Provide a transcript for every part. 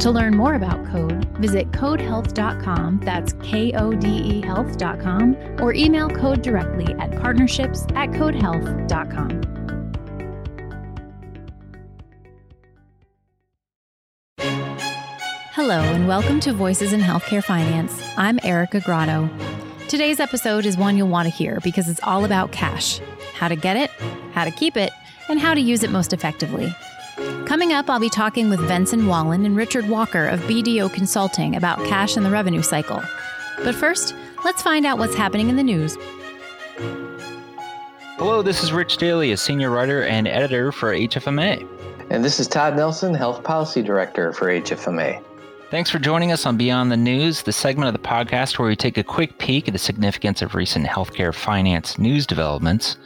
To learn more about Kode, visit kodehealth.com, that's K O D E health.com, or email Kode directly at partnerships at kodehealth.com. Hello, and welcome to Voices in Healthcare Finance. I'm Erica Grotto. Today's episode is one you'll want to hear because it's all about cash how to get it, how to keep it, and how to use it most effectively. Coming up, I'll be talking with Venson Wallin and Richard Walker of BDO Consulting about cash and the revenue cycle. But first, let's find out what's happening in the news. Hello, this is Rich Daly, a senior writer and editor for HFMA. And this is Todd Nelson, Health Policy Director for HFMA. Thanks for joining us on Beyond the News, the segment of the podcast where we take a quick peek at the significance of recent healthcare finance news developments.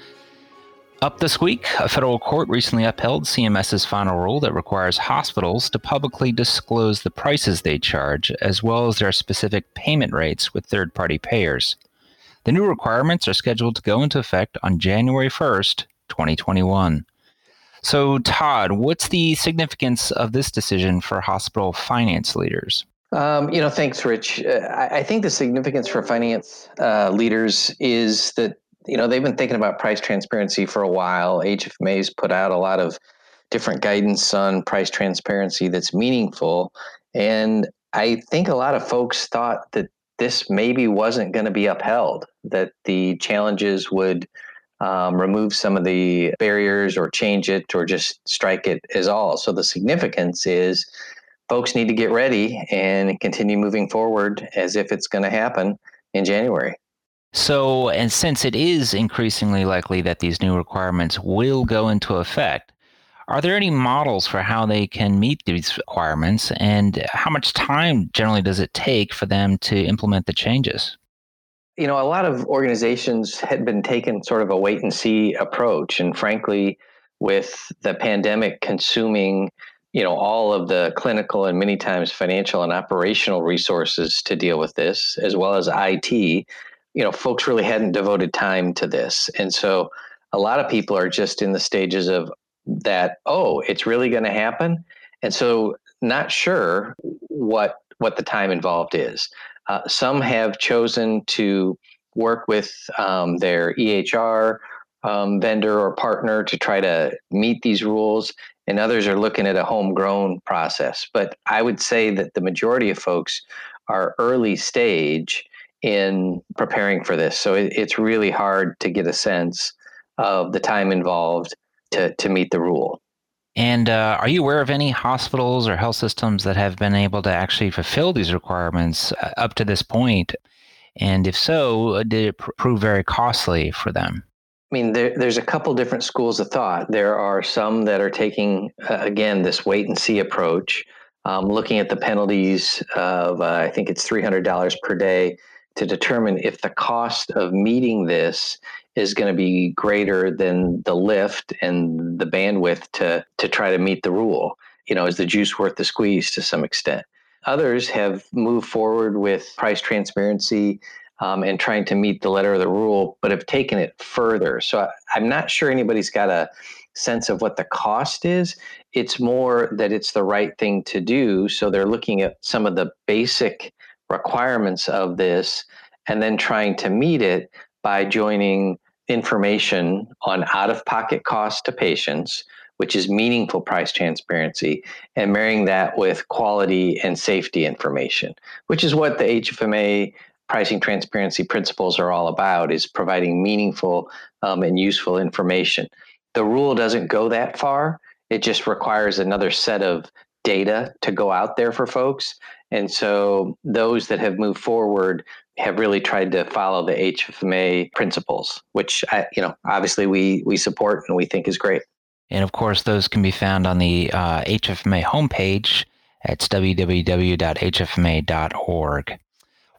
Up this week, a federal court recently upheld CMS's final rule that requires hospitals to publicly disclose the prices they charge, as well as their specific payment rates with third party payers. The new requirements are scheduled to go into effect on January 1st, 2021. So, Todd, what's the significance of this decision for hospital finance leaders? Um, you know, thanks, Rich. Uh, I, I, think the significance for finance uh, leaders is that you know they've been thinking about price transparency for a while. HFMA's put out a lot of different guidance on price transparency that's meaningful, and I think a lot of folks thought that this maybe wasn't going to be upheld. That the challenges would um, remove some of the barriers or change it or just strike it as all. So the significance is folks need to get ready and continue moving forward as if it's going to happen in January. So, and since it is increasingly likely that these new requirements will go into effect, are there any models for how they can meet these requirements and how much time generally does it take for them to implement the changes? You know, a lot of organizations had been taking sort of a wait and see approach. And frankly, with the pandemic consuming you know all of the clinical and many times financial and operational resources to deal with this as well as IT you know, folks really hadn't devoted time to this. And so a lot of people are just in the stages of that, oh, it's really going to happen. And so not sure what what the time involved is. Uh, some have chosen to work with um, their EHR um, vendor or partner to try to meet these rules, and others are looking at a homegrown process. But I would say that the majority of folks are early stage in preparing for this. So it, it's really hard to get a sense of the time involved to, to meet the rule. And uh, are you aware of any hospitals or health systems that have been able to actually fulfill these requirements uh, up to this point? And if so, uh, did it pr- prove very costly for them? I mean, there, there's a couple different schools of thought. There are some that are taking, uh, again, this wait and see approach, um, looking at the penalties of, uh, I think it's $300 per day to determine if the cost of meeting this is going to be greater than the lift and the bandwidth to to try to meet the rule. You know, is the juice worth the squeeze to some extent? Others have moved forward with price transparency um, and trying to meet the letter of the rule, but have taken it further. So I, I'm not sure anybody's got a sense of what the cost is. It's more that it's the right thing to do. So they're looking at some of the basic requirements of this and then trying to meet it by joining information on out of pocket costs to patients, which is meaningful price transparency, and marrying that with quality and safety information, which is what the HFMA pricing transparency principles are all about is providing meaningful um, and useful information. The rule doesn't go that far. It just requires another set of data to go out there for folks and so those that have moved forward have really tried to follow the HFMA principles, which I, you know obviously we we support and we think is great. And of course, those can be found on the uh, HFMA homepage at www.hfma.org.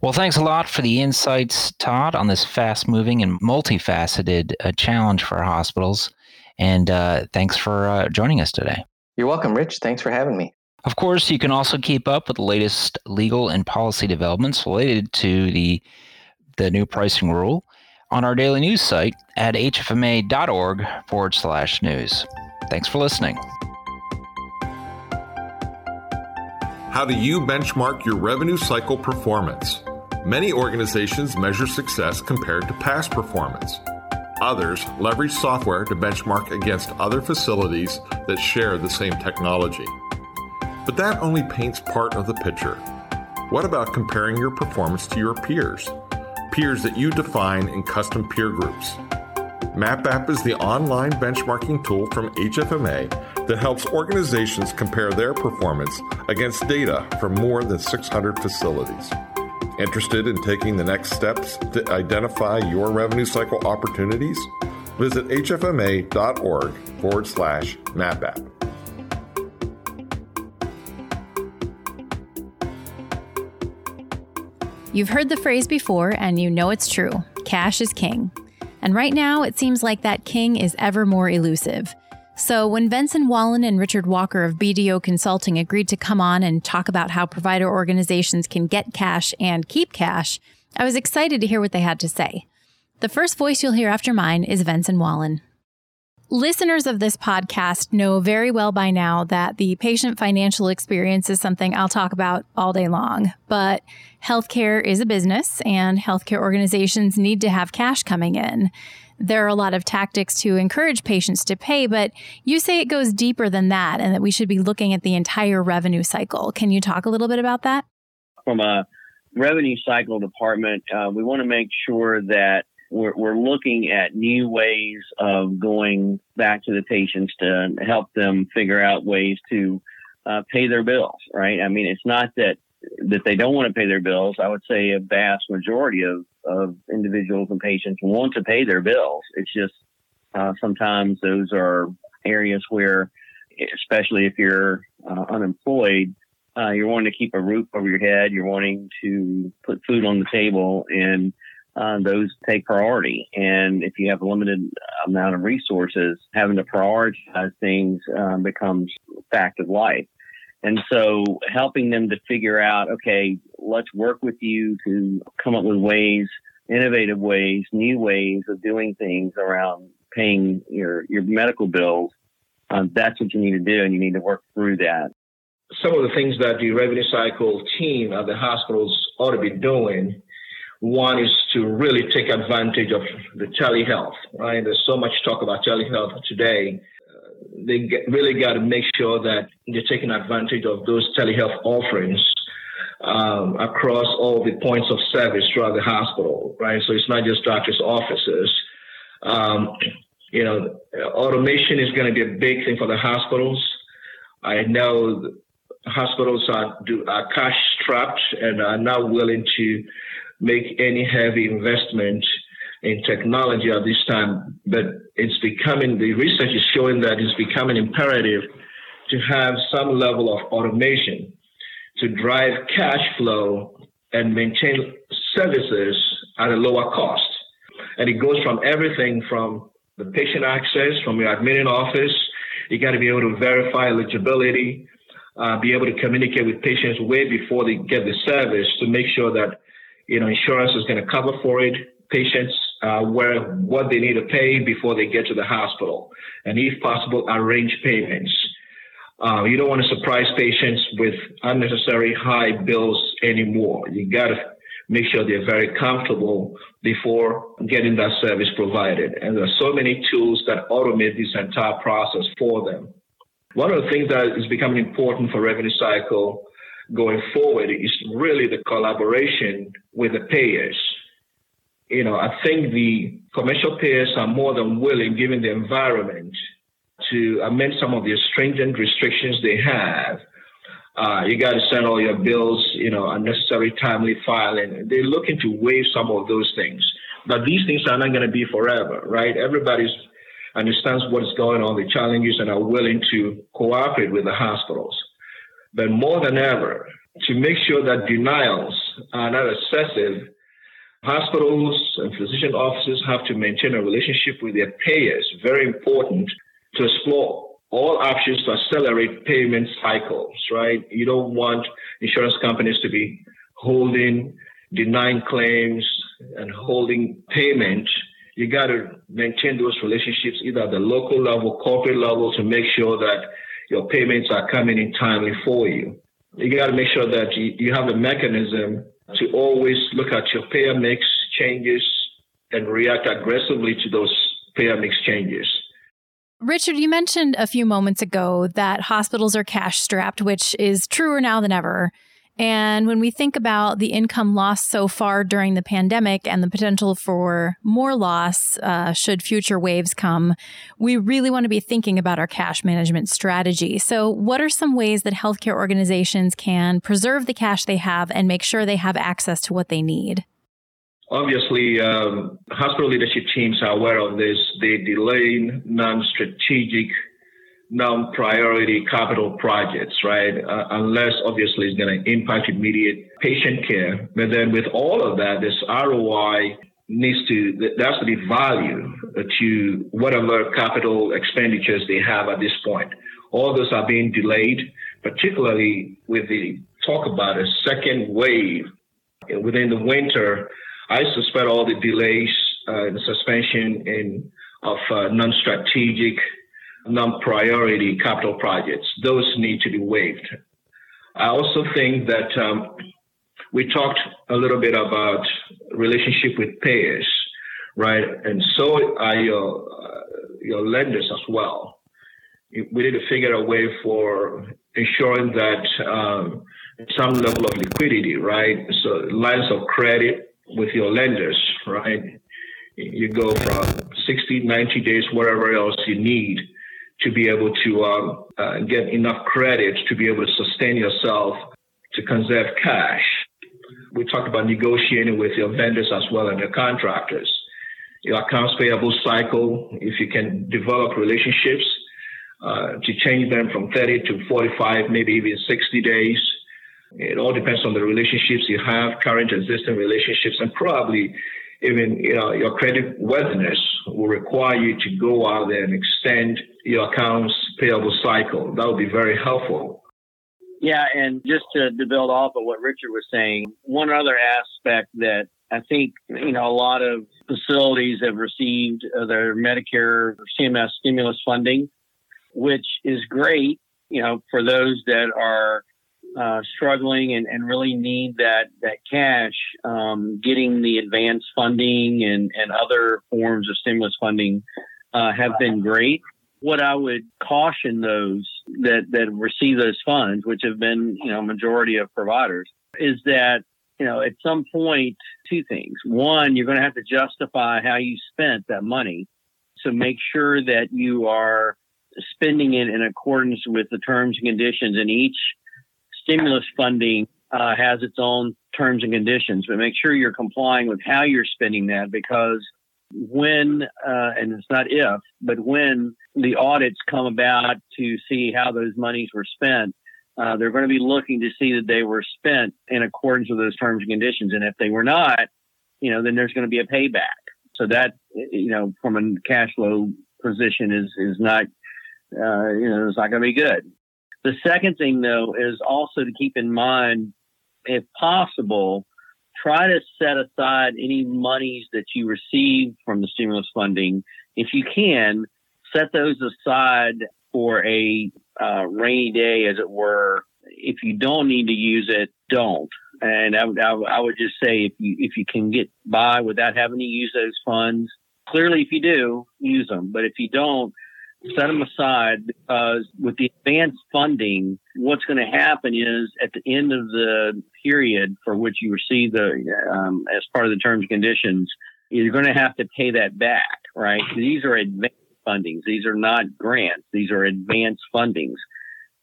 Well, thanks a lot for the insights, Todd, on this fast moving and multifaceted uh, challenge for hospitals. And uh, thanks for uh, joining us today. You're welcome, Rich. Thanks for having me. Of course, you can also keep up with the latest legal and policy developments related to the, the new pricing rule on our daily news site at hfma.org forward slash news. Thanks for listening. How do you benchmark your revenue cycle performance? Many organizations measure success compared to past performance. Others leverage software to benchmark against other facilities that share the same technology. But that only paints part of the picture. What about comparing your performance to your peers? Peers that you define in custom peer groups. MapApp is the online benchmarking tool from HFMA that helps organizations compare their performance against data from more than 600 facilities. Interested in taking the next steps to identify your revenue cycle opportunities? Visit hfma.org forward slash mapapp. You've heard the phrase before, and you know it's true cash is king. And right now, it seems like that king is ever more elusive. So, when Venson Wallin and Richard Walker of BDO Consulting agreed to come on and talk about how provider organizations can get cash and keep cash, I was excited to hear what they had to say. The first voice you'll hear after mine is Venson Wallin. Listeners of this podcast know very well by now that the patient financial experience is something I'll talk about all day long. But healthcare is a business, and healthcare organizations need to have cash coming in there are a lot of tactics to encourage patients to pay, but you say it goes deeper than that and that we should be looking at the entire revenue cycle. Can you talk a little bit about that? From a revenue cycle department, uh, we want to make sure that we're, we're looking at new ways of going back to the patients to help them figure out ways to uh, pay their bills, right? I mean, it's not that that they don't want to pay their bills. I would say a vast majority of, of individuals and patients want to pay their bills. It's just uh, sometimes those are areas where, especially if you're uh, unemployed, uh, you're wanting to keep a roof over your head, you're wanting to put food on the table, and uh, those take priority. And if you have a limited amount of resources, having to prioritize things uh, becomes fact of life. And so helping them to figure out, okay, let's work with you to come up with ways, innovative ways, new ways of doing things around paying your, your medical bills. Um, that's what you need to do, and you need to work through that. Some of the things that the revenue cycle team at the hospitals ought to be doing. One is to really take advantage of the telehealth, right? There's so much talk about telehealth today they get, really got to make sure that they're taking advantage of those telehealth offerings um, across all the points of service throughout the hospital, right? So it's not just doctors' offices. Um, you know, automation is going to be a big thing for the hospitals. I know hospitals are, do, are cash strapped and are not willing to make any heavy investment in technology at this time, but it's becoming, the research is showing that it's becoming imperative to have some level of automation to drive cash flow and maintain services at a lower cost. And it goes from everything from the patient access, from your admitting office, you got to be able to verify eligibility, uh, be able to communicate with patients way before they get the service to make sure that you know insurance is going to cover for it. Patients uh, where what they need to pay before they get to the hospital, and if possible, arrange payments. Uh, you don't want to surprise patients with unnecessary high bills anymore. You got to make sure they're very comfortable before getting that service provided. And there are so many tools that automate this entire process for them. One of the things that is becoming important for revenue cycle going forward is really the collaboration with the payers you know, I think the commercial payers are more than willing, given the environment, to amend some of the stringent restrictions they have. Uh, you got to send all your bills, you know, unnecessary timely filing. They're looking to waive some of those things. But these things are not going to be forever, right? Everybody understands what's going on, the challenges, and are willing to cooperate with the hospitals. But more than ever, to make sure that denials are not excessive, hospitals and physician offices have to maintain a relationship with their payers. Very important to explore all options to accelerate payment cycles, right? You don't want insurance companies to be holding, denying claims, and holding payment. You got to maintain those relationships either at the local level, corporate level, to make sure that your payments are coming in timely for you. You got to make sure that you, you have a mechanism to always look at your payer mix changes and react aggressively to those payer mix changes. Richard, you mentioned a few moments ago that hospitals are cash strapped, which is truer now than ever. And when we think about the income lost so far during the pandemic and the potential for more loss uh, should future waves come, we really want to be thinking about our cash management strategy. So, what are some ways that healthcare organizations can preserve the cash they have and make sure they have access to what they need? Obviously, um, hospital leadership teams are aware of this. They delay non-strategic, non-priority capital projects, right? Uh, unless obviously it's going to impact immediate patient care. But then with all of that, this ROI needs to, there has to be value to whatever capital expenditures they have at this point. All those are being delayed, particularly with the talk about a second wave within the winter I suspect all the delays, uh, the suspension in of uh, non-strategic, non-priority capital projects, those need to be waived. I also think that um, we talked a little bit about relationship with payers, right? And so are your uh, your lenders as well. We need to figure a way for ensuring that um, some level of liquidity, right? So lines of credit with your lenders, right? You go from 60, 90 days, whatever else you need to be able to um, uh, get enough credit to be able to sustain yourself to conserve cash. We talked about negotiating with your vendors as well and your contractors. Your accounts payable cycle, if you can develop relationships uh, to change them from 30 to 45, maybe even 60 days it all depends on the relationships you have, current existing relationships, and probably even you know your credit worthiness will require you to go out there and extend your accounts payable cycle. That would be very helpful. Yeah, and just to, to build off of what Richard was saying, one other aspect that I think you know a lot of facilities have received uh, their Medicare CMS stimulus funding, which is great. You know, for those that are uh, struggling and, and really need that that cash, um, getting the advance funding and, and other forms of stimulus funding uh, have been great. What I would caution those that that receive those funds, which have been you know majority of providers, is that you know at some point two things. One, you're going to have to justify how you spent that money, so make sure that you are spending it in accordance with the terms and conditions in each stimulus funding uh, has its own terms and conditions, but make sure you're complying with how you're spending that because when, uh, and it's not if, but when the audits come about to see how those monies were spent, uh, they're going to be looking to see that they were spent in accordance with those terms and conditions. And if they were not, you know, then there's going to be a payback. So that, you know, from a cash flow position is, is not, uh, you know, it's not going to be good. The second thing, though, is also to keep in mind, if possible, try to set aside any monies that you receive from the stimulus funding. If you can, set those aside for a uh, rainy day, as it were. If you don't need to use it, don't. And I, I, I would just say if you if you can get by without having to use those funds, clearly if you do, use them. But if you don't, set them aside because with the advanced funding, what's going to happen is at the end of the period for which you receive the, um, as part of the terms and conditions, you're going to have to pay that back, right? These are advanced fundings. These are not grants. These are advanced fundings.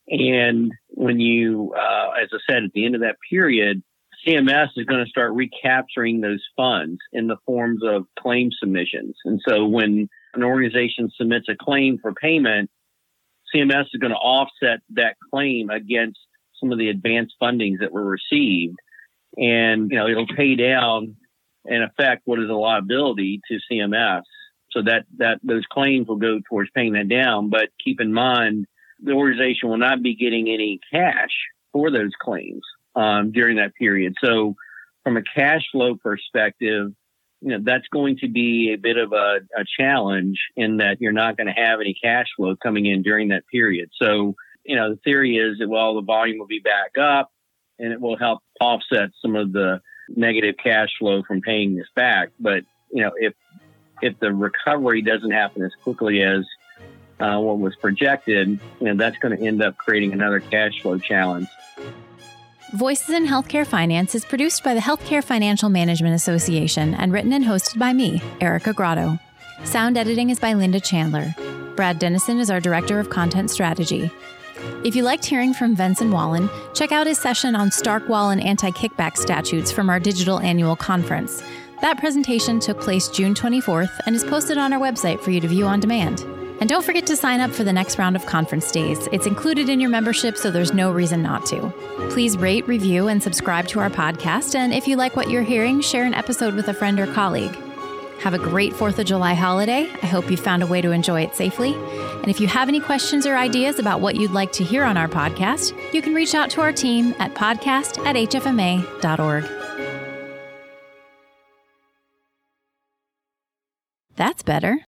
And when you, uh, as I said, at the end of that period, CMS is going to start recapturing those funds in the forms of claim submissions. And so when an organization submits a claim for payment, CMS is going to offset that claim against some of the advanced fundings that were received. and you know it'll pay down in effect what is a liability to CMS. So that that those claims will go towards paying that down. But keep in mind, the organization will not be getting any cash for those claims um, during that period. So from a cash flow perspective, you know that's going to be a bit of a, a challenge in that you're not going to have any cash flow coming in during that period. So you know the theory is that well the volume will be back up and it will help offset some of the negative cash flow from paying this back. But you know, if if the recovery doesn't happen as quickly as uh, what was projected, you know, that's going to end up creating another cash flow challenge. Voices in Healthcare Finance is produced by the Healthcare Financial Management Association and written and hosted by me, Erica Grotto. Sound editing is by Linda Chandler. Brad Dennison is our Director of Content Strategy. If you liked hearing from Venson Wallin, check out his session on Stark Wallen anti kickback statutes from our digital annual conference. That presentation took place June 24th and is posted on our website for you to view on demand. And don't forget to sign up for the next round of conference days. It's included in your membership, so there's no reason not to. Please rate, review, and subscribe to our podcast. And if you like what you're hearing, share an episode with a friend or colleague. Have a great 4th of July holiday. I hope you found a way to enjoy it safely. And if you have any questions or ideas about what you'd like to hear on our podcast, you can reach out to our team at podcast at hfma.org. That's better.